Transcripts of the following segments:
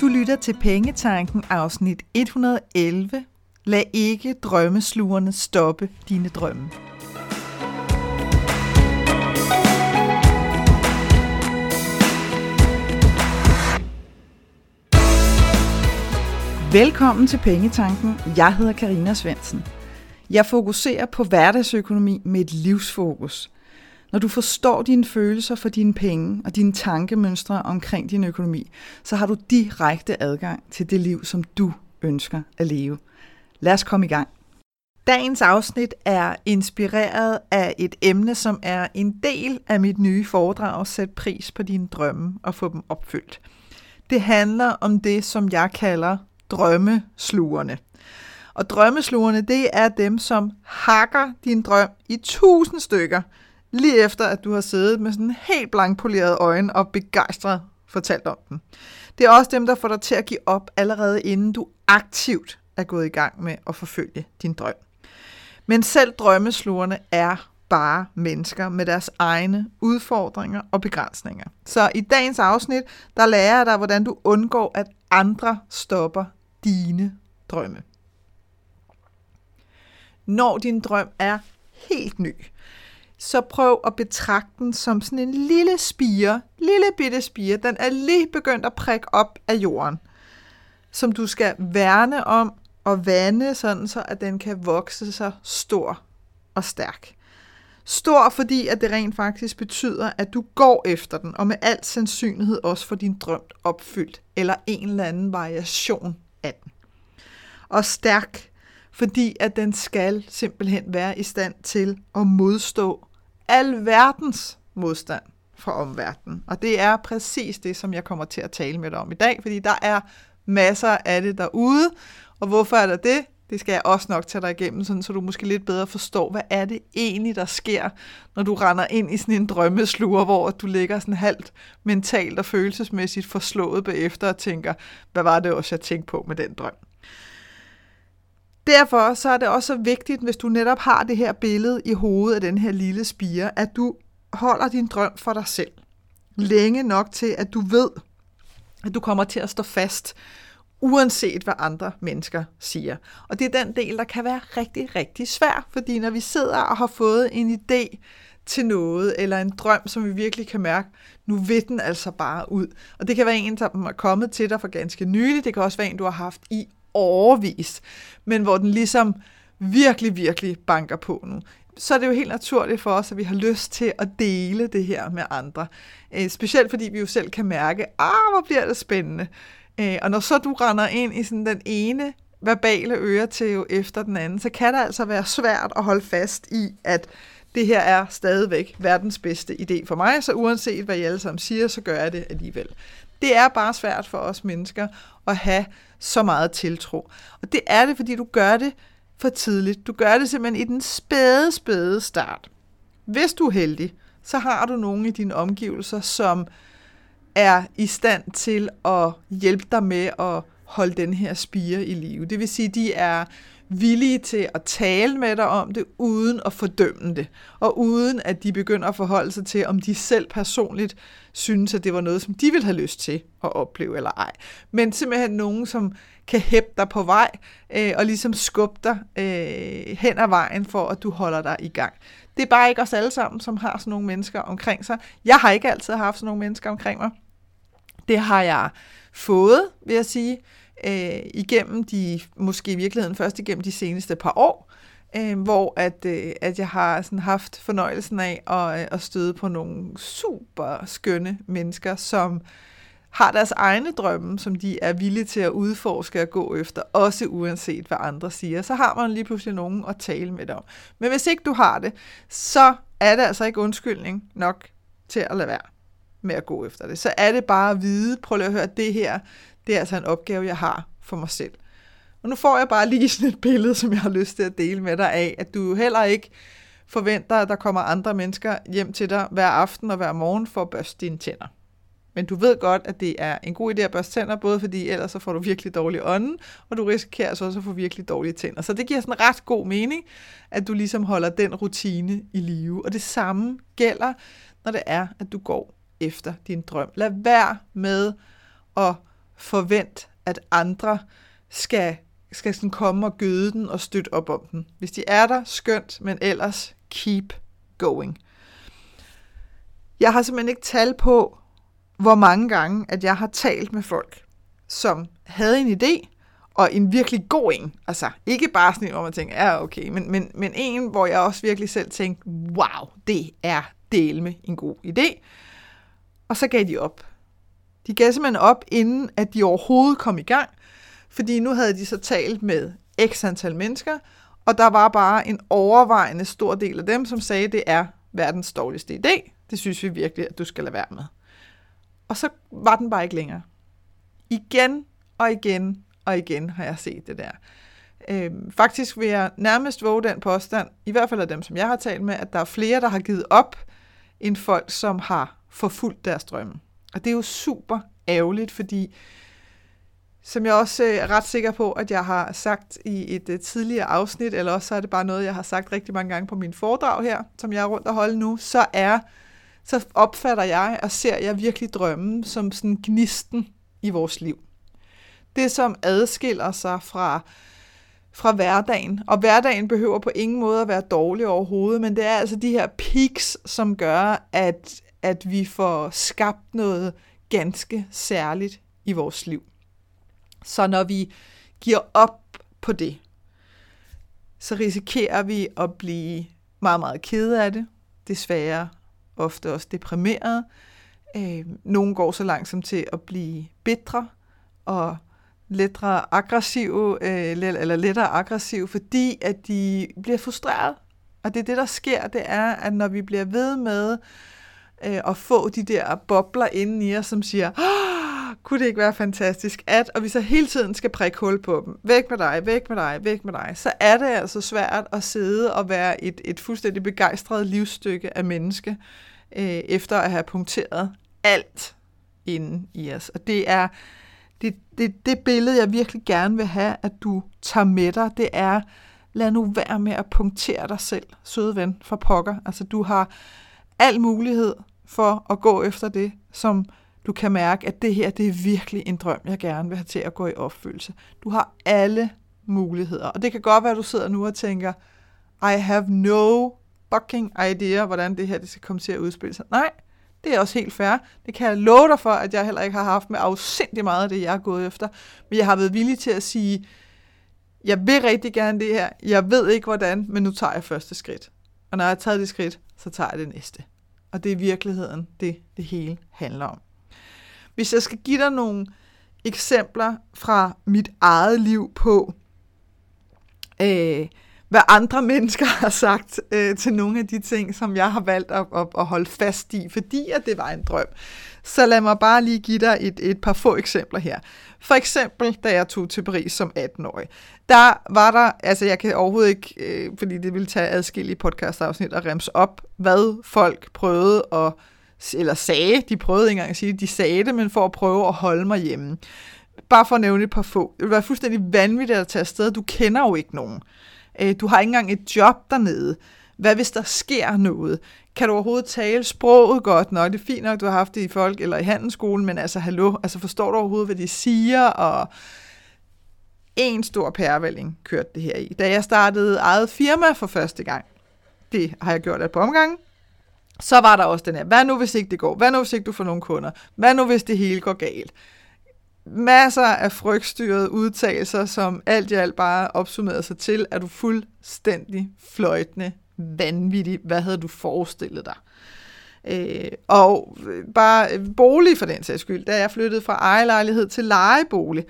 Du lytter til Pengetanken afsnit 111. Lad ikke drømmeslugerne stoppe dine drømme. Velkommen til Pengetanken. Jeg hedder Karina Svensen. Jeg fokuserer på hverdagsøkonomi med et livsfokus. Når du forstår dine følelser for dine penge og dine tankemønstre omkring din økonomi, så har du direkte adgang til det liv, som du ønsker at leve. Lad os komme i gang. Dagens afsnit er inspireret af et emne, som er en del af mit nye foredrag Sæt pris på dine drømme og få dem opfyldt. Det handler om det, som jeg kalder drømmeslugerne. Og drømmeslugerne, det er dem, som hakker din drøm i tusind stykker, lige efter at du har siddet med sådan helt blankpolerede øjne og begejstret fortalt om den. Det er også dem, der får dig til at give op allerede inden du aktivt er gået i gang med at forfølge din drøm. Men selv drømmeslugerne er bare mennesker med deres egne udfordringer og begrænsninger. Så i dagens afsnit, der lærer jeg dig, hvordan du undgår, at andre stopper dine drømme. Når din drøm er helt ny, så prøv at betragte den som sådan en lille spire, lille bitte spire. Den er lige begyndt at prikke op af jorden, som du skal værne om og vande, sådan så at den kan vokse sig stor og stærk. Stor, fordi at det rent faktisk betyder, at du går efter den, og med al sandsynlighed også får din drøm opfyldt, eller en eller anden variation af den. Og stærk, fordi at den skal simpelthen være i stand til at modstå al verdens modstand fra omverdenen. Og det er præcis det, som jeg kommer til at tale med dig om i dag, fordi der er masser af det derude. Og hvorfor er der det? Det skal jeg også nok tage dig igennem, sådan, så du måske lidt bedre forstår, hvad er det egentlig, der sker, når du render ind i sådan en drømmeslure, hvor du ligger sådan halvt mentalt og følelsesmæssigt forslået bagefter og tænker, hvad var det også, jeg tænkte på med den drøm? Derfor så er det også så vigtigt, hvis du netop har det her billede i hovedet af den her lille spire, at du holder din drøm for dig selv. Længe nok til, at du ved, at du kommer til at stå fast, uanset hvad andre mennesker siger. Og det er den del, der kan være rigtig, rigtig svær, fordi når vi sidder og har fået en idé til noget, eller en drøm, som vi virkelig kan mærke, nu vil den altså bare ud. Og det kan være en, som er kommet til dig for ganske nylig, det kan også være en, du har haft i overvis, men hvor den ligesom virkelig, virkelig banker på nu, så er det jo helt naturligt for os, at vi har lyst til at dele det her med andre. Øh, specielt fordi vi jo selv kan mærke, ah, hvor bliver det spændende. Øh, og når så du render ind i sådan den ene verbale øre til efter den anden, så kan det altså være svært at holde fast i, at det her er stadigvæk verdens bedste idé for mig, så uanset hvad I alle sammen siger, så gør jeg det alligevel. Det er bare svært for os mennesker at have så meget tiltro. Og det er det, fordi du gør det for tidligt. Du gør det simpelthen i den spæde, spæde start. Hvis du er heldig, så har du nogen i dine omgivelser, som er i stand til at hjælpe dig med at holde den her spire i live. Det vil sige, de er villige til at tale med dig om det, uden at fordømme det, og uden at de begynder at forholde sig til, om de selv personligt synes, at det var noget, som de ville have lyst til at opleve eller ej. Men simpelthen nogen, som kan hæppe dig på vej, øh, og ligesom skubbe dig øh, hen ad vejen, for at du holder dig i gang. Det er bare ikke os alle sammen, som har sådan nogle mennesker omkring sig. Jeg har ikke altid haft sådan nogle mennesker omkring mig. Det har jeg fået, vil jeg sige øh, igennem de, måske i virkeligheden først igennem de seneste par år, øh, hvor at, øh, at jeg har sådan haft fornøjelsen af at, øh, at støde på nogle super skønne mennesker, som har deres egne drømme, som de er villige til at udforske og gå efter, også uanset hvad andre siger. Så har man lige pludselig nogen at tale med om. Men hvis ikke du har det, så er det altså ikke undskyldning nok til at lade være med at gå efter det. Så er det bare at vide, prøv lige at høre, det her, det er altså en opgave, jeg har for mig selv. Og nu får jeg bare lige sådan et billede, som jeg har lyst til at dele med dig af, at du jo heller ikke forventer, at der kommer andre mennesker hjem til dig hver aften og hver morgen for at børste dine tænder. Men du ved godt, at det er en god idé at børste tænder, både fordi ellers så får du virkelig dårlig ånden, og du risikerer så også at få virkelig dårlige tænder. Så det giver sådan ret god mening, at du ligesom holder den rutine i live. Og det samme gælder, når det er, at du går efter din drøm. Lad være med at forvent, at andre skal, skal sådan komme og gøde den og støtte op om den. Hvis de er der, skønt, men ellers keep going. Jeg har simpelthen ikke tal på, hvor mange gange, at jeg har talt med folk, som havde en idé, og en virkelig god en. Altså, ikke bare sådan en, hvor man tænker, ja, okay, men, men, men en, hvor jeg også virkelig selv tænkte, wow, det er del med en god idé. Og så gav de op. De gav simpelthen op, inden at de overhovedet kom i gang, fordi nu havde de så talt med x antal mennesker, og der var bare en overvejende stor del af dem, som sagde, at det er verdens dårligste idé. Det synes vi virkelig, at du skal lade være med. Og så var den bare ikke længere. Igen og igen og igen har jeg set det der. Øhm, faktisk vil jeg nærmest våge den påstand, i hvert fald af dem, som jeg har talt med, at der er flere, der har givet op, end folk, som har forfulgt deres drømme. Og det er jo super ærgerligt, fordi som jeg også øh, er ret sikker på, at jeg har sagt i et øh, tidligere afsnit, eller også så er det bare noget, jeg har sagt rigtig mange gange på min foredrag her, som jeg er rundt og holde nu, så er så opfatter jeg og ser jeg virkelig drømmen som sådan gnisten i vores liv. Det, som adskiller sig fra, fra hverdagen. Og hverdagen behøver på ingen måde at være dårlig overhovedet, men det er altså de her peaks, som gør, at, at vi får skabt noget ganske særligt i vores liv. Så når vi giver op på det, så risikerer vi at blive meget, meget kede af det, desværre ofte også deprimeret. Øh, nogle går så langsomt til at blive bitre og lettere aggressive, øh, eller lettere aggressive, fordi at de bliver frustreret. Og det er det, der sker, det er, at når vi bliver ved med øh, og få de der bobler inde i os, som siger, kunne det ikke være fantastisk, at, og vi så hele tiden skal prikke hul på dem, væk med dig, væk med dig, væk med dig, så er det altså svært at sidde og være et, et fuldstændig begejstret livsstykke af menneske, øh, efter at have punkteret alt inden i os. Og det er det, det, det billede, jeg virkelig gerne vil have, at du tager med dig, det er, lad nu være med at punktere dig selv, søde ven, for pokker. Altså, du har al mulighed for at gå efter det, som du kan mærke, at det her, det er virkelig en drøm, jeg gerne vil have til at gå i opfyldelse. Du har alle muligheder. Og det kan godt være, at du sidder nu og tænker, I have no fucking idea, hvordan det her det skal komme til at udspille sig. Nej, det er også helt fair. Det kan jeg love dig for, at jeg heller ikke har haft med afsindig meget af det, jeg er gået efter. Men jeg har været villig til at sige, jeg vil rigtig gerne det her. Jeg ved ikke hvordan, men nu tager jeg første skridt. Og når jeg har taget det skridt, så tager jeg det næste. Og det er i virkeligheden det, det hele handler om. Hvis jeg skal give dig nogle eksempler fra mit eget liv på, øh, hvad andre mennesker har sagt øh, til nogle af de ting, som jeg har valgt at, at, at holde fast i, fordi at det var en drøm. Så lad mig bare lige give dig et, et par få eksempler her. For eksempel, da jeg tog til Paris som 18-årig, der var der, altså jeg kan overhovedet ikke, øh, fordi det ville tage adskillige podcastafsnit at remse op, hvad folk prøvede at, eller sagde, de prøvede ikke engang at sige det, de sagde det, men for at prøve at holde mig hjemme. Bare for at nævne et par få. Det ville være fuldstændig vanvittigt at tage afsted. Du kender jo ikke nogen. Øh, du har ikke engang et job dernede. Hvad hvis der sker noget? Kan du overhovedet tale sproget godt nok? Det er fint nok, du har haft det i folk eller i handelsskolen, men altså, hallo, altså forstår du overhovedet, hvad de siger? Og en stor pærevælling kørte det her i. Da jeg startede eget firma for første gang, det har jeg gjort et par omgange, så var der også den her, hvad nu hvis ikke det går? Hvad nu hvis ikke du får nogle kunder? Hvad nu hvis det hele går galt? Masser af frygtstyrede udtalelser, som alt i alt bare opsummerede sig til, at du fuldstændig fløjtende vanvittig. Hvad havde du forestillet dig? Øh, og øh, bare øh, bolig for den sags skyld, da jeg flyttede fra ejerlejlighed til lejebolig,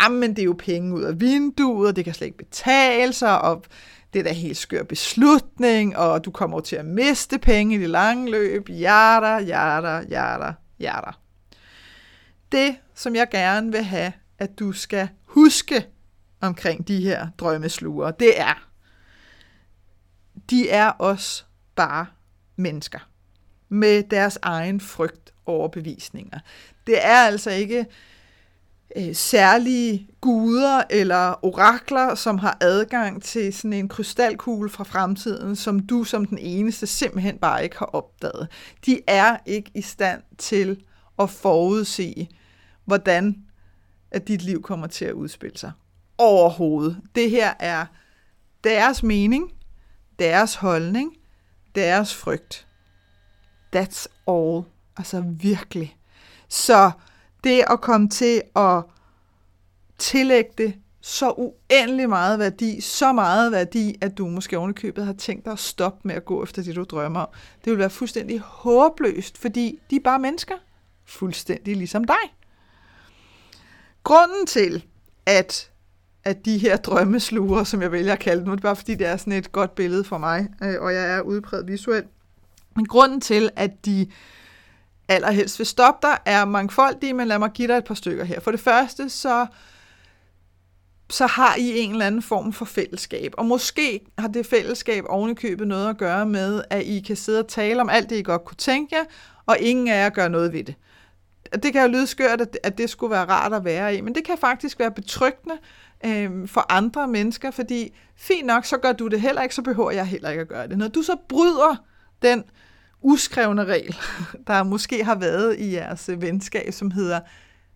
jamen det er jo penge ud af vinduet, og det kan slet ikke betale sig, og det er da helt skør beslutning, og du kommer til at miste penge i det lange løb, jada, jada, jada, jada. Det som jeg gerne vil have, at du skal huske omkring de her drømmesluger, det er, de er også bare mennesker med deres egen frygt overbevisninger. Det er altså ikke øh, særlige guder eller orakler, som har adgang til sådan en krystalkugle fra fremtiden, som du som den eneste simpelthen bare ikke har opdaget. De er ikke i stand til at forudse, hvordan at dit liv kommer til at udspille sig. Overhovedet. Det her er deres mening, deres holdning, deres frygt. That's all. Altså virkelig. Så det at komme til at tillægge det så uendelig meget værdi, så meget værdi, at du måske ovenikøbet har tænkt dig at stoppe med at gå efter det, du drømmer om. Det vil være fuldstændig håbløst, fordi de er bare mennesker. Fuldstændig ligesom dig. Grunden til, at, at de her drømmesluger, som jeg vælger at kalde dem, det er bare fordi, det er sådan et godt billede for mig, øh, og jeg er udpræget visuel. Men grunden til, at de allerhelst vil stoppe dig, er mangfoldige, men lad mig give dig et par stykker her. For det første, så så har I en eller anden form for fællesskab. Og måske har det fællesskab ovenikøbet noget at gøre med, at I kan sidde og tale om alt det, I godt kunne tænke jer, og ingen af jer gør noget ved det. Det kan jo lyde skørt, at det skulle være rart at være i, men det kan faktisk være betryggende øh, for andre mennesker, fordi fint nok, så gør du det heller ikke, så behøver jeg heller ikke at gøre det. Når du så bryder den uskrevne regel, der måske har været i jeres øh, venskab, som hedder,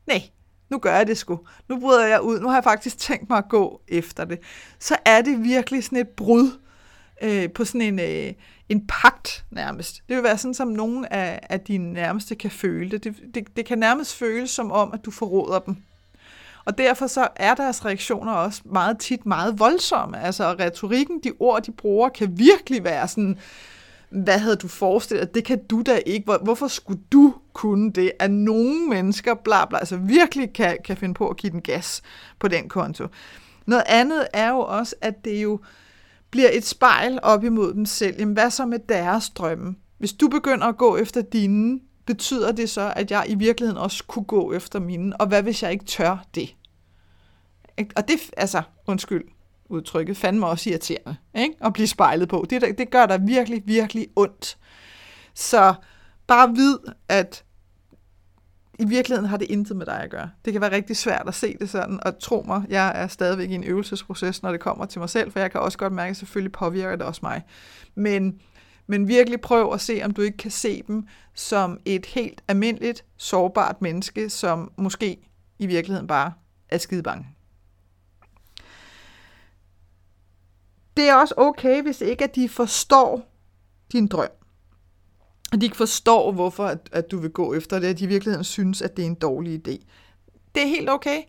nej, nu gør jeg det sgu. Nu bryder jeg ud. Nu har jeg faktisk tænkt mig at gå efter det. Så er det virkelig sådan et brud øh, på sådan en, øh, en pagt nærmest. Det vil være sådan, som nogen af, af dine nærmeste kan føle det. Det, det. det kan nærmest føles som om, at du forråder dem. Og derfor så er deres reaktioner også meget tit meget voldsomme. Altså retorikken, de ord, de bruger, kan virkelig være sådan, hvad havde du forestillet Det kan du da ikke. Hvorfor skulle du kunne det? At nogle mennesker, bla bla, altså virkelig kan, kan finde på at give den gas på den konto. Noget andet er jo også, at det jo bliver et spejl op imod dem selv. Jamen, hvad så med deres drømme? Hvis du begynder at gå efter dine, betyder det så, at jeg i virkeligheden også kunne gå efter mine? Og hvad hvis jeg ikke tør det? Og det, altså, undskyld, udtrykket, fandme også irriterende ikke? at blive spejlet på. Det, det gør dig virkelig, virkelig ondt. Så bare vid, at i virkeligheden har det intet med dig at gøre. Det kan være rigtig svært at se det sådan, og tro mig, jeg er stadigvæk i en øvelsesproces, når det kommer til mig selv, for jeg kan også godt mærke, at selvfølgelig påvirker det også mig. Men, men virkelig prøv at se, om du ikke kan se dem som et helt almindeligt, sårbart menneske, som måske i virkeligheden bare er skide bange. det er også okay, hvis ikke at de forstår din drøm. At de ikke forstår, hvorfor at, at du vil gå efter det, at de i virkeligheden synes, at det er en dårlig idé. Det er helt okay.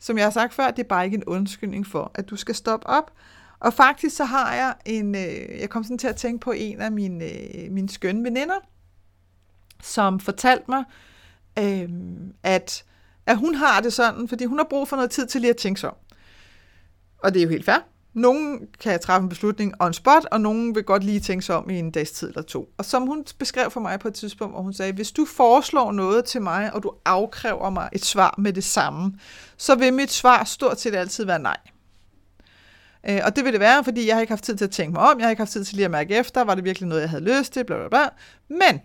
Som jeg har sagt før, det er bare ikke en undskyldning for, at du skal stoppe op. Og faktisk så har jeg en, øh, jeg kom sådan til at tænke på en af mine, øh, mine skønne veninder, som fortalte mig, øh, at, at hun har det sådan, fordi hun har brug for noget tid til lige at tænke sig om. Og det er jo helt fair. Nogen kan træffe en beslutning on spot, og nogen vil godt lige tænke sig om i en dags tid eller to. Og som hun beskrev for mig på et tidspunkt, hvor hun sagde, hvis du foreslår noget til mig, og du afkræver mig et svar med det samme, så vil mit svar stort set altid være nej. Øh, og det vil det være, fordi jeg har ikke haft tid til at tænke mig om, jeg har ikke haft tid til lige at mærke efter, var det virkelig noget, jeg havde lyst til, bla bla bla. Men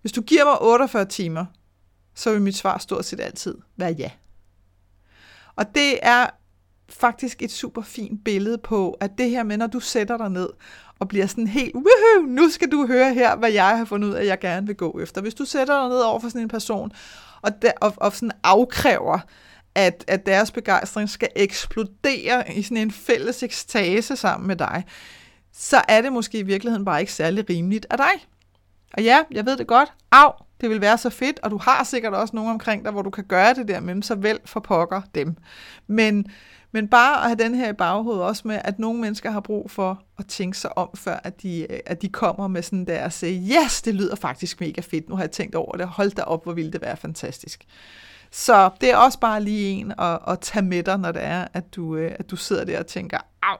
hvis du giver mig 48 timer, så vil mit svar stort set altid være ja. Og det er faktisk et super fint billede på, at det her med, når du sætter dig ned og bliver sådan helt, woohoo, nu skal du høre her, hvad jeg har fundet ud af, at jeg gerne vil gå efter. Hvis du sætter dig ned over for sådan en person, og, der, og, og sådan afkræver, at, at deres begejstring skal eksplodere i sådan en fælles ekstase sammen med dig, så er det måske i virkeligheden bare ikke særlig rimeligt af dig. Og ja, jeg ved det godt. Au, det vil være så fedt, og du har sikkert også nogen omkring dig, hvor du kan gøre det der med dem, så vel for pokker dem. Men men bare at have den her i baghovedet også med, at nogle mennesker har brug for at tænke sig om, før at de, øh, at de kommer med sådan der og øh, siger, yes, det lyder faktisk mega fedt, nu har jeg tænkt over det, hold da op, hvor ville det være fantastisk. Så det er også bare lige en at, at tage med dig, når det er, at du, øh, at du sidder der og tænker, au.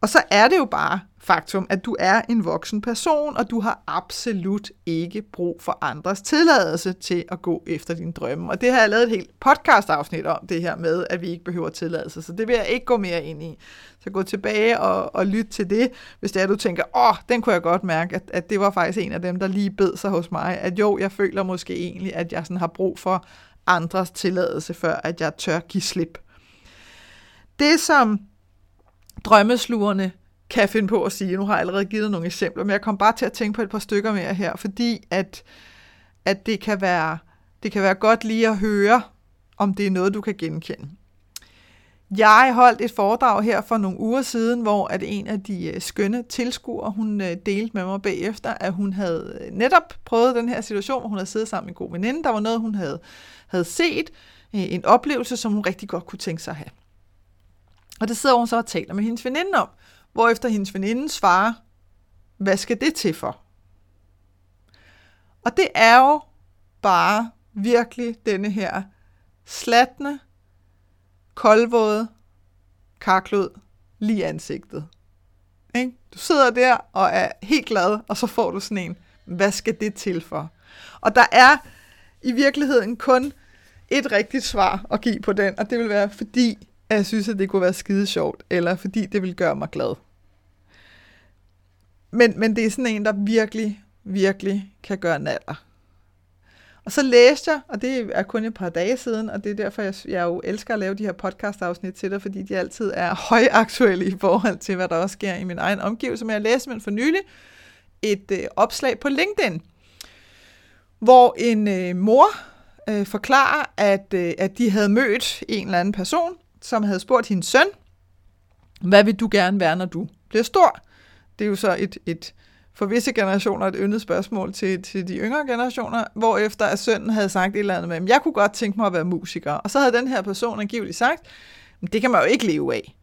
Og så er det jo bare faktum, at du er en voksen person, og du har absolut ikke brug for andres tilladelse til at gå efter din drømme. Og det har jeg lavet et helt podcast-afsnit om, det her med, at vi ikke behøver tilladelse. Så det vil jeg ikke gå mere ind i. Så gå tilbage og, og lyt til det, hvis det er, at du tænker, åh, den kunne jeg godt mærke, at, at det var faktisk en af dem, der lige bed sig hos mig. At jo, jeg føler måske egentlig, at jeg sådan har brug for andres tilladelse, før at jeg tør give slip. Det, som drømmeslugerne kan finde på at sige. Nu har jeg allerede givet nogle eksempler, men jeg kom bare til at tænke på et par stykker mere her, fordi at, at det, kan være, det kan være godt lige at høre om det er noget, du kan genkende. Jeg holdt et foredrag her for nogle uger siden, hvor at en af de øh, skønne tilskuere, hun øh, delte med mig bagefter, at hun havde øh, netop prøvet den her situation, hvor hun havde siddet sammen med en god veninde. Der var noget, hun havde, havde set, en oplevelse, som hun rigtig godt kunne tænke sig at have. Og det sidder hun så og taler med hendes veninde om, hvorefter hendes veninde svarer, hvad skal det til for? Og det er jo bare virkelig denne her slatne, koldvåde karklod lige ansigtet. Ikke? Du sidder der og er helt glad, og så får du sådan en, hvad skal det til for? Og der er i virkeligheden kun et rigtigt svar at give på den, og det vil være, fordi jeg synes, at det kunne være skide sjovt, eller fordi det vil gøre mig glad. Men, men det er sådan en, der virkelig, virkelig kan gøre naller. Og så læste jeg, og det er kun et par dage siden, og det er derfor, jeg, jeg jo elsker at lave de her podcast-afsnit til dig, fordi de altid er højaktuelle i forhold til, hvad der også sker i min egen omgivelse. Men jeg læste men for nylig et øh, opslag på LinkedIn, hvor en øh, mor øh, forklarer, at, øh, at de havde mødt en eller anden person, som havde spurgt hendes søn, hvad vil du gerne være, når du bliver stor? Det er jo så et, et for visse generationer et yndet spørgsmål til, til de yngre generationer, hvor efter at sønnen havde sagt et eller andet med, jeg kunne godt tænke mig at være musiker. Og så havde den her person angiveligt sagt, det kan man jo ikke leve af.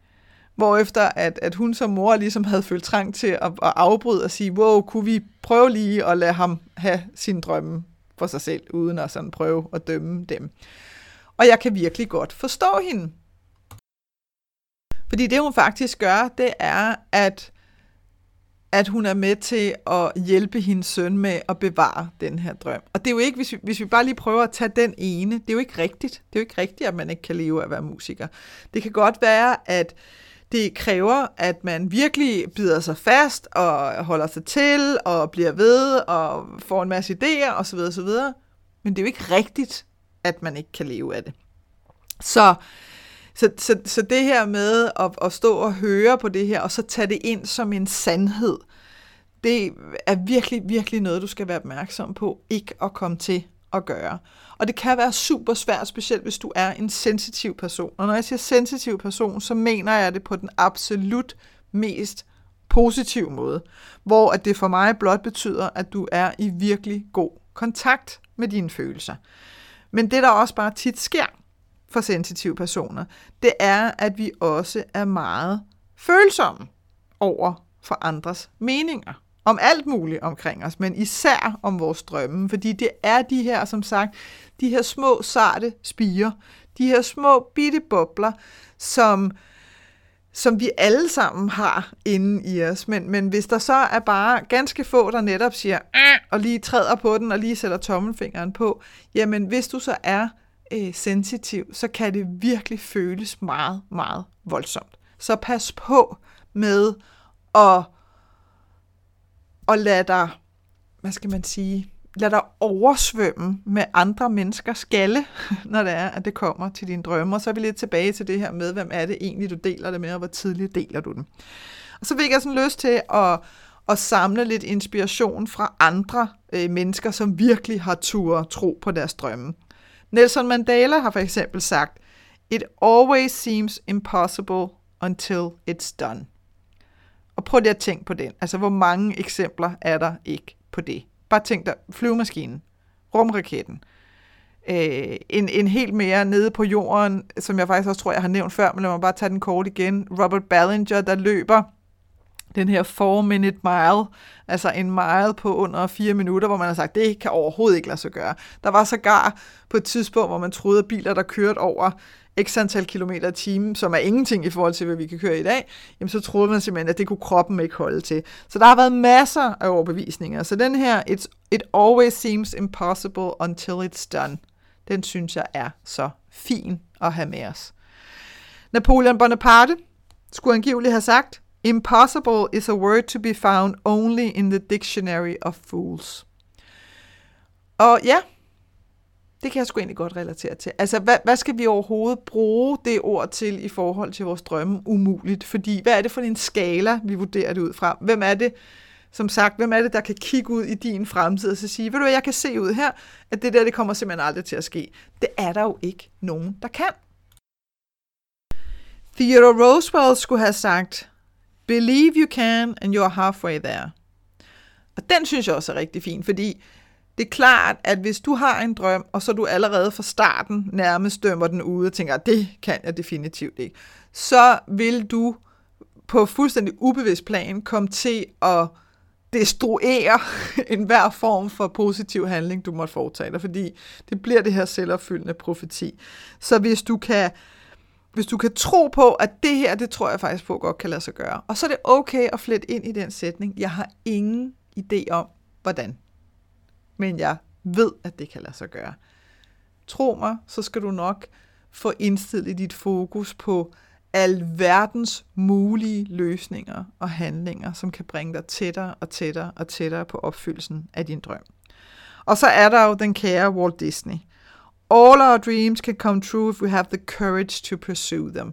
Hvorefter at, at hun som mor ligesom havde følt trang til at, at afbryde og sige, wow, kunne vi prøve lige at lade ham have sin drømme for sig selv, uden at sådan prøve at dømme dem. Og jeg kan virkelig godt forstå hende. Fordi det hun faktisk gør, det er, at at hun er med til at hjælpe hendes søn med at bevare den her drøm. Og det er jo ikke, hvis vi, hvis vi bare lige prøver at tage den ene, det er jo ikke rigtigt. Det er jo ikke rigtigt, at man ikke kan leve af at være musiker. Det kan godt være, at det kræver, at man virkelig bider sig fast og holder sig til og bliver ved og får en masse idéer osv. osv. Men det er jo ikke rigtigt, at man ikke kan leve af det. Så så, så, så det her med at, at stå og høre på det her, og så tage det ind som en sandhed, det er virkelig, virkelig noget, du skal være opmærksom på, ikke at komme til at gøre. Og det kan være super svært, specielt hvis du er en sensitiv person. Og når jeg siger sensitiv person, så mener jeg det på den absolut mest positive måde, hvor at det for mig blot betyder, at du er i virkelig god kontakt med dine følelser. Men det, der også bare tit sker, for sensitive personer, det er, at vi også er meget følsomme over for andres meninger. Om alt muligt omkring os, men især om vores drømme, fordi det er de her, som sagt, de her små, sarte spiger, de her små bitte bobler, som, som vi alle sammen har inde i os. Men, men hvis der så er bare ganske få, der netop siger, og lige træder på den, og lige sætter tommelfingeren på, jamen hvis du så er øh, sensitiv, så kan det virkelig føles meget, meget voldsomt. Så pas på med at, at lade dig, hvad skal man sige, lad dig oversvømme med andre menneskers skalle, når det er, at det kommer til dine drømme. Og så er vi lidt tilbage til det her med, hvem er det egentlig, du deler det med, og hvor tidligt deler du den. Og så fik jeg sådan lyst til at, at samle lidt inspiration fra andre øh, mennesker, som virkelig har tur tro på deres drømme. Nelson Mandela har for eksempel sagt, It always seems impossible until it's done. Og prøv lige at tænke på den. Altså, hvor mange eksempler er der ikke på det? Bare tænk dig, flyvemaskinen, rumraketten, øh, en, en helt mere nede på jorden, som jeg faktisk også tror, jeg har nævnt før, men lad mig bare tage den kort igen. Robert Ballinger, der løber den her 4-minute mile, altså en mile på under 4 minutter, hvor man har sagt, det kan overhovedet ikke lade sig gøre. Der var sågar på et tidspunkt, hvor man troede, at biler, der kørte over x antal kilometer i timen, som er ingenting i forhold til, hvad vi kan køre i dag, jamen så troede man simpelthen, at det kunne kroppen ikke holde til. Så der har været masser af overbevisninger. Så den her, it's, it always seems impossible until it's done, den synes jeg er så fin at have med os. Napoleon Bonaparte skulle angiveligt have sagt, Impossible is a word to be found only in the dictionary of fools. Og ja, det kan jeg sgu egentlig godt relatere til. Altså, hvad, hvad skal vi overhovedet bruge det ord til i forhold til vores drømme? Umuligt. Fordi, hvad er det for en skala, vi vurderer det ud fra? Hvem er det, Som sagt, hvem er det, der kan kigge ud i din fremtid og så sige, ved du hvad, jeg kan se ud her, at det der, det kommer simpelthen aldrig til at ske. Det er der jo ikke nogen, der kan. Theodore Roosevelt skulle have sagt, believe you can, and you're halfway there. Og den synes jeg også er rigtig fin, fordi det er klart, at hvis du har en drøm, og så du allerede fra starten nærmest dømmer den ude og tænker, at det kan jeg definitivt ikke, så vil du på fuldstændig ubevidst plan komme til at destruere enhver form for positiv handling, du måtte foretage dig, fordi det bliver det her selvopfyldende profeti. Så hvis du kan hvis du kan tro på, at det her, det tror jeg faktisk på godt kan lade sig gøre. Og så er det okay at flette ind i den sætning. Jeg har ingen idé om, hvordan. Men jeg ved, at det kan lade sig gøre. Tro mig, så skal du nok få indstillet dit fokus på alverdens mulige løsninger og handlinger, som kan bringe dig tættere og tættere og tættere på opfyldelsen af din drøm. Og så er der jo den kære Walt Disney. All our dreams can come true if we have the courage to pursue them.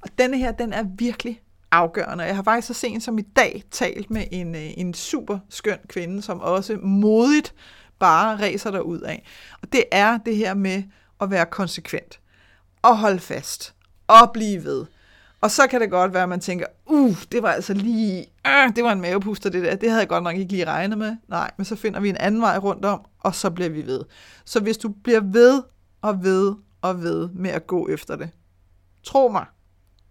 Og denne her, den er virkelig afgørende. Jeg har faktisk så sent som i dag talt med en, øh, en super skøn kvinde, som også modigt bare ræser der ud af. Og det er det her med at være konsekvent og holde fast og blive ved. Og så kan det godt være, at man tænker, uh, det var altså lige, uh, det var en mavepuster det der, det havde jeg godt nok ikke lige regnet med. Nej, men så finder vi en anden vej rundt om, og så bliver vi ved. Så hvis du bliver ved og ved og ved med at gå efter det, tro mig,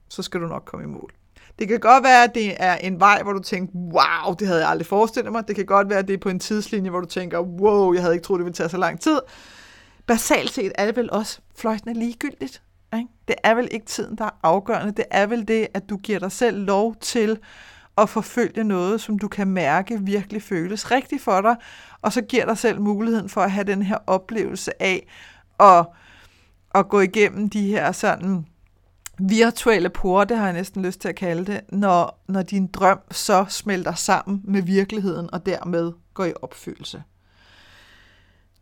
så skal du nok komme i mål. Det kan godt være, at det er en vej, hvor du tænker, wow, det havde jeg aldrig forestillet mig. Det kan godt være, at det er på en tidslinje, hvor du tænker, wow, jeg havde ikke troet, det ville tage så lang tid. Basalt set er det vel også fløjtende ligegyldigt. Ikke? Det er vel ikke tiden, der er afgørende. Det er vel det, at du giver dig selv lov til at forfølge noget, som du kan mærke virkelig føles rigtigt for dig, og så giver dig selv muligheden for at have den her oplevelse af at, at gå igennem de her sådan virtuelle porte, har jeg næsten lyst til at kalde det, når, når din drøm så smelter sammen med virkeligheden og dermed går i opfyldelse.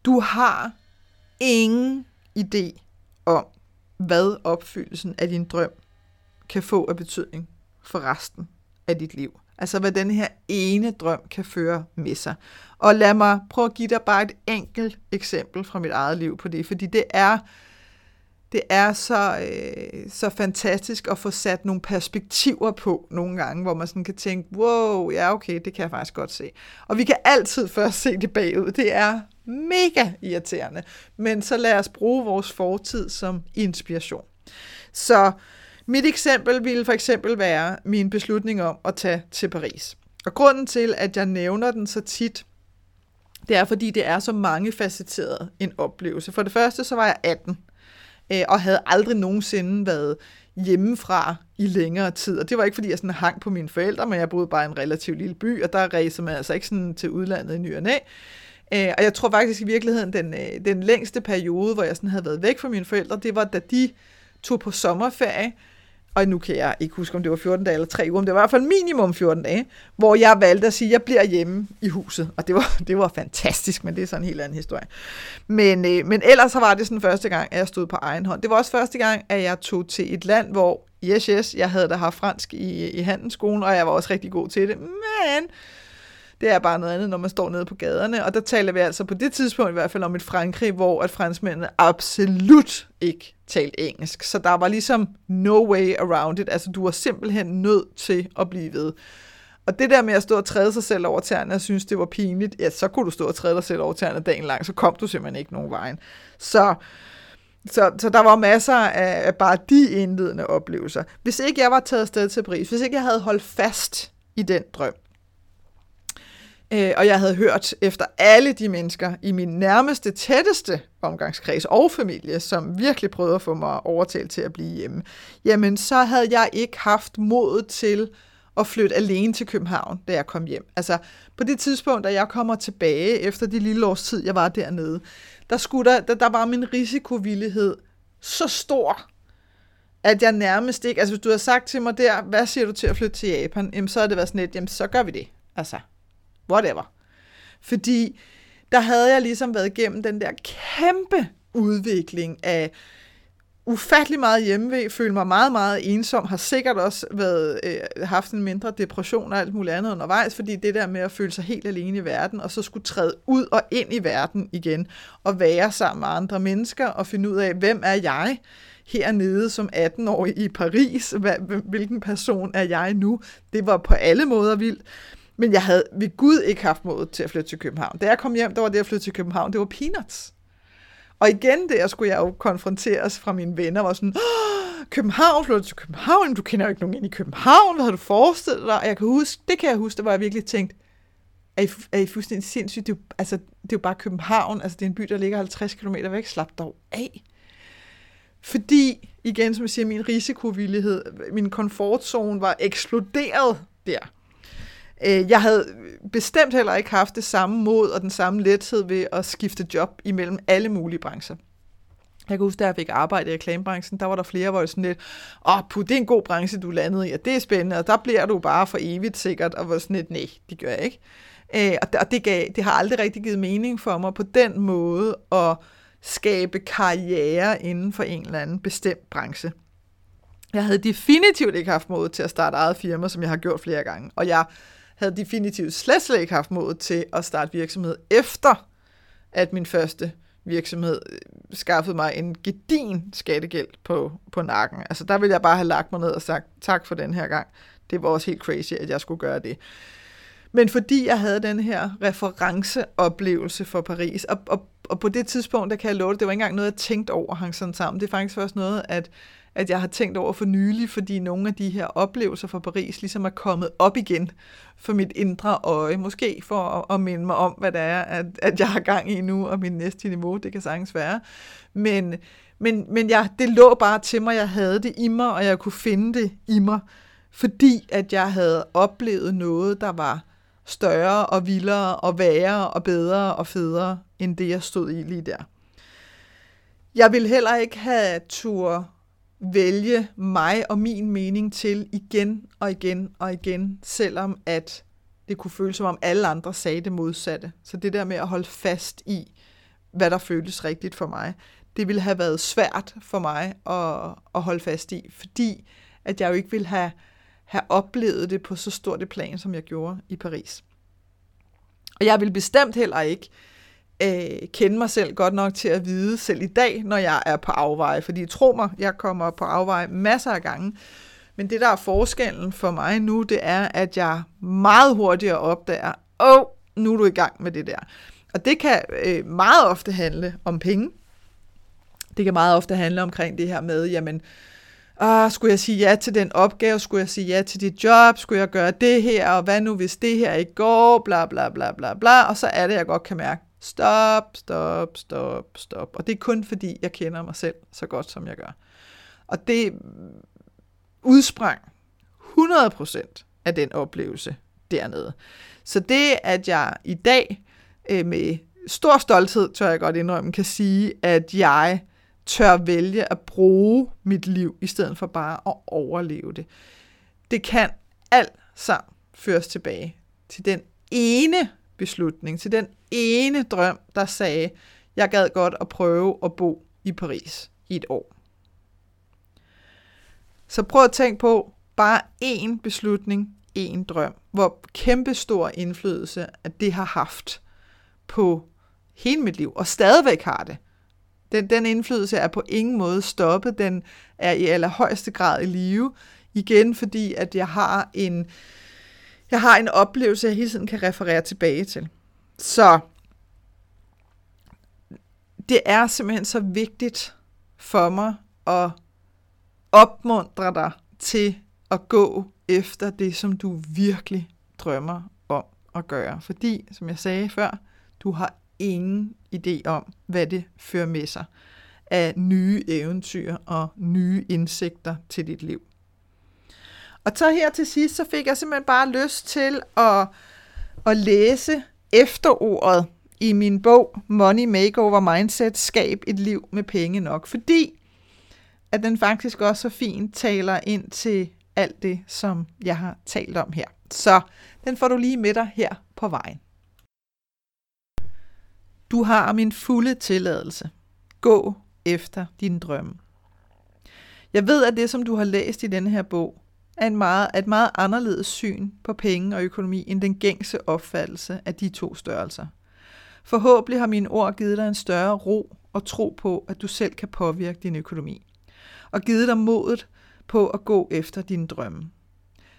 Du har ingen idé om, hvad opfyldelsen af din drøm kan få af betydning for resten af dit liv. Altså hvad den her ene drøm kan føre med sig. Og lad mig prøve at give dig bare et enkelt eksempel fra mit eget liv på det, fordi det er, det er så, øh, så fantastisk at få sat nogle perspektiver på nogle gange, hvor man sådan kan tænke, wow, ja okay, det kan jeg faktisk godt se. Og vi kan altid først se det bagud. Det er mega irriterende. Men så lad os bruge vores fortid som inspiration. Så mit eksempel ville for eksempel være min beslutning om at tage til Paris. Og grunden til, at jeg nævner den så tit, det er, fordi det er så mangefacetteret en oplevelse. For det første, så var jeg 18, øh, og havde aldrig nogensinde været hjemmefra i længere tid. Og det var ikke, fordi jeg sådan hang på mine forældre, men jeg boede bare i en relativt lille by, og der rejser man altså ikke sådan til udlandet i ny og næ. Øh, og jeg tror faktisk i virkeligheden, den, øh, den længste periode, hvor jeg sådan havde været væk fra mine forældre, det var, da de tog på sommerferie, og nu kan jeg ikke huske, om det var 14 dage eller 3 uger, men det var i hvert fald minimum 14 dage, hvor jeg valgte at sige, at jeg bliver hjemme i huset. Og det var, det var fantastisk, men det er sådan en helt anden historie. Men, øh, men ellers så var det sådan første gang, at jeg stod på egen hånd. Det var også første gang, at jeg tog til et land, hvor, yes, yes, jeg havde da haft fransk i, i handelsskolen, og jeg var også rigtig god til det, men det er bare noget andet, når man står nede på gaderne. Og der taler vi altså på det tidspunkt i hvert fald om et Frankrig, hvor at franskmændene absolut ikke talte engelsk. Så der var ligesom no way around it. Altså du var simpelthen nødt til at blive ved. Og det der med at stå og træde sig selv over tæerne og synes, det var pinligt, ja, så kunne du stå og træde dig selv over tæerne dagen lang, så kom du simpelthen ikke nogen vejen. Så, så, så der var masser af, af bare de indledende oplevelser. Hvis ikke jeg var taget afsted til Paris, hvis ikke jeg havde holdt fast i den drøm, Øh, og jeg havde hørt efter alle de mennesker i min nærmeste, tætteste omgangskreds og familie, som virkelig prøvede at få mig overtalt til at blive hjemme, jamen så havde jeg ikke haft mod til at flytte alene til København, da jeg kom hjem. Altså på det tidspunkt, da jeg kommer tilbage efter de lille års tid, jeg var dernede, der, skulle der, der, der var min risikovillighed så stor, at jeg nærmest ikke, altså hvis du havde sagt til mig der, hvad siger du til at flytte til Japan, jamen så havde det været sådan lidt, jamen så gør vi det. Altså, whatever. Fordi der havde jeg ligesom været igennem den der kæmpe udvikling af ufattelig meget hjemmeved, følte mig meget, meget ensom, har sikkert også været, øh, haft en mindre depression og alt muligt andet undervejs, fordi det der med at føle sig helt alene i verden, og så skulle træde ud og ind i verden igen, og være sammen med andre mennesker, og finde ud af, hvem er jeg hernede som 18-årig i Paris, hvilken person er jeg nu, det var på alle måder vildt. Men jeg havde ved Gud ikke haft mod til at flytte til København. Da jeg kom hjem, der var det at flytte til København, det var peanuts. Og igen der skulle jeg jo konfronteres fra mine venner, var sådan, København, flytter til København, du kender jo ikke nogen ind i København, hvad har du forestillet dig? Og jeg kan huske, det kan jeg huske, det var jeg virkelig tænkt, er I, er I fuldstændig sindssygt? Det er, jo, altså, det er jo bare København, altså det er en by, der ligger 50 km væk, slap dog af. Fordi, igen som jeg siger, min risikovillighed, min komfortzone var eksploderet der. Øh, jeg havde bestemt heller ikke haft det samme mod og den samme lethed ved at skifte job imellem alle mulige brancher. Jeg kan huske, da jeg fik arbejde i reklamebranchen, der var der flere, hvor jeg sådan lidt, åh, oh, det er en god branche, du landede i, og det er spændende, og der bliver du bare for evigt sikkert, og var sådan lidt, nej, det gør jeg ikke. Øh, og det, gav, det har aldrig rigtig givet mening for mig på den måde at skabe karriere inden for en eller anden bestemt branche. Jeg havde definitivt ikke haft mod til at starte eget firma, som jeg har gjort flere gange, og jeg havde definitivt slet, slet ikke haft mod til at starte virksomhed efter, at min første virksomhed øh, skaffede mig en gedin skattegæld på, på nakken. Altså der ville jeg bare have lagt mig ned og sagt tak for den her gang. Det var også helt crazy, at jeg skulle gøre det. Men fordi jeg havde den her referenceoplevelse for Paris, og, og, og på det tidspunkt, der kan jeg love det, det var ikke engang noget, jeg tænkte over hang sådan sammen. Det er faktisk først noget, at at jeg har tænkt over for nylig, fordi nogle af de her oplevelser fra Paris ligesom er kommet op igen for mit indre øje. Måske for at, at minde mig om, hvad det er, at, at jeg har gang i nu, og min næste niveau, det kan sagtens være. Men, men, men jeg, det lå bare til mig, jeg havde det i mig, og jeg kunne finde det i mig, fordi at jeg havde oplevet noget, der var større og vildere og værre og bedre og federe, end det jeg stod i lige der. Jeg vil heller ikke have tur vælge mig og min mening til igen og igen og igen, selvom at det kunne føles som om alle andre sagde det modsatte. Så det der med at holde fast i, hvad der føltes rigtigt for mig, det ville have været svært for mig at, at holde fast i, fordi at jeg jo ikke ville have, have oplevet det på så stort et plan, som jeg gjorde i Paris. Og jeg vil bestemt heller ikke øh, øh, kende mig selv godt nok til at vide selv i dag, når jeg er på afveje. Fordi tro mig, jeg kommer på afveje masser af gange. Men det, der er forskellen for mig nu, det er, at jeg meget hurtigere opdager, åh, oh, nu er du i gang med det der. Og det kan øh, meget ofte handle om penge. Det kan meget ofte handle omkring det her med, jamen, ah, skulle jeg sige ja til den opgave, skulle jeg sige ja til dit job, skulle jeg gøre det her, og hvad nu hvis det her ikke går, bla bla bla bla bla, og så er det, jeg godt kan mærke, Stop, stop, stop, stop. Og det er kun fordi, jeg kender mig selv så godt, som jeg gør. Og det udsprang 100% af den oplevelse dernede. Så det, at jeg i dag øh, med stor stolthed, tør jeg godt indrømme, kan sige, at jeg tør vælge at bruge mit liv, i stedet for bare at overleve det. Det kan alt sammen føres tilbage til den ene beslutning, til den ene drøm, der sagde, jeg gad godt at prøve at bo i Paris i et år. Så prøv at tænke på bare én beslutning, én drøm, hvor kæmpestor indflydelse, at det har haft på hele mit liv, og stadigvæk har det. Den, den indflydelse er på ingen måde stoppet, den er i allerhøjeste grad i live, igen fordi, at jeg har en, jeg har en oplevelse, jeg hele tiden kan referere tilbage til. Så det er simpelthen så vigtigt for mig at opmuntre dig til at gå efter det, som du virkelig drømmer om at gøre. Fordi, som jeg sagde før, du har ingen idé om, hvad det fører med sig af nye eventyr og nye indsigter til dit liv. Og så her til sidst, så fik jeg simpelthen bare lyst til at, at læse efterordet i min bog Money Makeover Mindset, Skab et liv med penge nok, fordi at den faktisk også så fint taler ind til alt det, som jeg har talt om her. Så den får du lige med dig her på vejen. Du har min fulde tilladelse. Gå efter din drømme. Jeg ved, at det, som du har læst i denne her bog, er en meget, et meget anderledes syn på penge og økonomi end den gængse opfattelse af de to størrelser. Forhåbentlig har mine ord givet dig en større ro og tro på, at du selv kan påvirke din økonomi. Og givet dig modet på at gå efter dine drømme.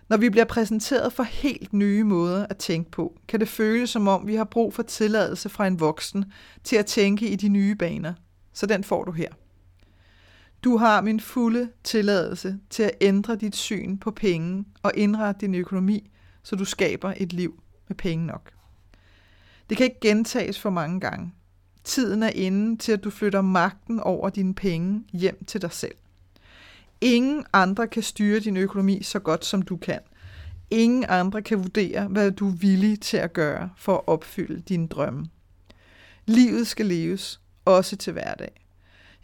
Når vi bliver præsenteret for helt nye måder at tænke på, kan det føles som om, vi har brug for tilladelse fra en voksen til at tænke i de nye baner. Så den får du her. Du har min fulde tilladelse til at ændre dit syn på penge og indrette din økonomi, så du skaber et liv med penge nok. Det kan ikke gentages for mange gange. Tiden er inde til, at du flytter magten over dine penge hjem til dig selv. Ingen andre kan styre din økonomi så godt, som du kan. Ingen andre kan vurdere, hvad du er villig til at gøre for at opfylde dine drømme. Livet skal leves, også til hverdag.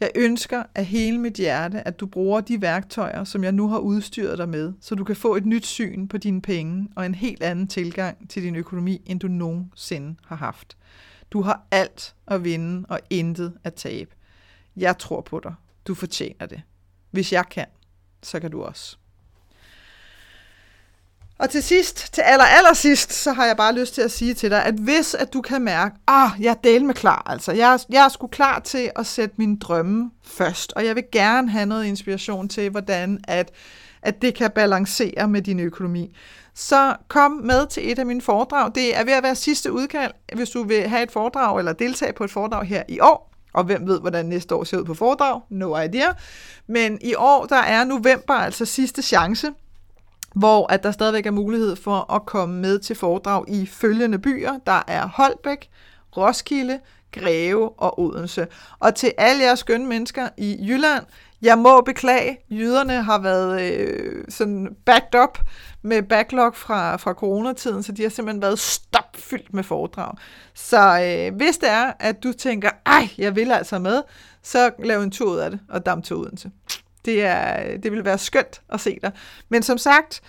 Jeg ønsker af hele mit hjerte, at du bruger de værktøjer, som jeg nu har udstyret dig med, så du kan få et nyt syn på dine penge og en helt anden tilgang til din økonomi, end du nogensinde har haft. Du har alt at vinde og intet at tabe. Jeg tror på dig. Du fortjener det. Hvis jeg kan, så kan du også. Og til sidst, til aller, aller sidst, så har jeg bare lyst til at sige til dig, at hvis at du kan mærke, ah, jeg er del med klar, altså, jeg, jeg er sgu klar til at sætte min drømme først, og jeg vil gerne have noget inspiration til, hvordan at, at det kan balancere med din økonomi. Så kom med til et af mine foredrag. Det er ved at være sidste udkald, hvis du vil have et foredrag eller deltage på et foredrag her i år. Og hvem ved, hvordan næste år ser ud på foredrag? No idea. Men i år, der er november altså sidste chance hvor at der stadigvæk er mulighed for at komme med til foredrag i følgende byer. Der er Holbæk, Roskilde, Greve og Odense. Og til alle jeres skønne mennesker i Jylland, jeg må beklage, jyderne har været øh, sådan backed up med backlog fra, fra coronatiden, så de har simpelthen været stopfyldt med foredrag. Så øh, hvis det er, at du tænker, ej, jeg vil altså med, så lav en tur ud af det, og dam til Odense. Det, er, det vil være skønt at se dig. Men som sagt,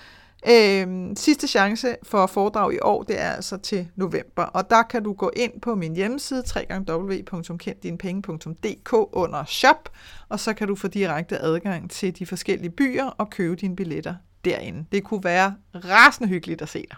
øh, sidste chance for foredrag i år, det er altså til november. Og der kan du gå ind på min hjemmeside, www.kenddinepenge.dk under shop, og så kan du få direkte adgang til de forskellige byer og købe dine billetter derinde. Det kunne være rasende hyggeligt at se dig.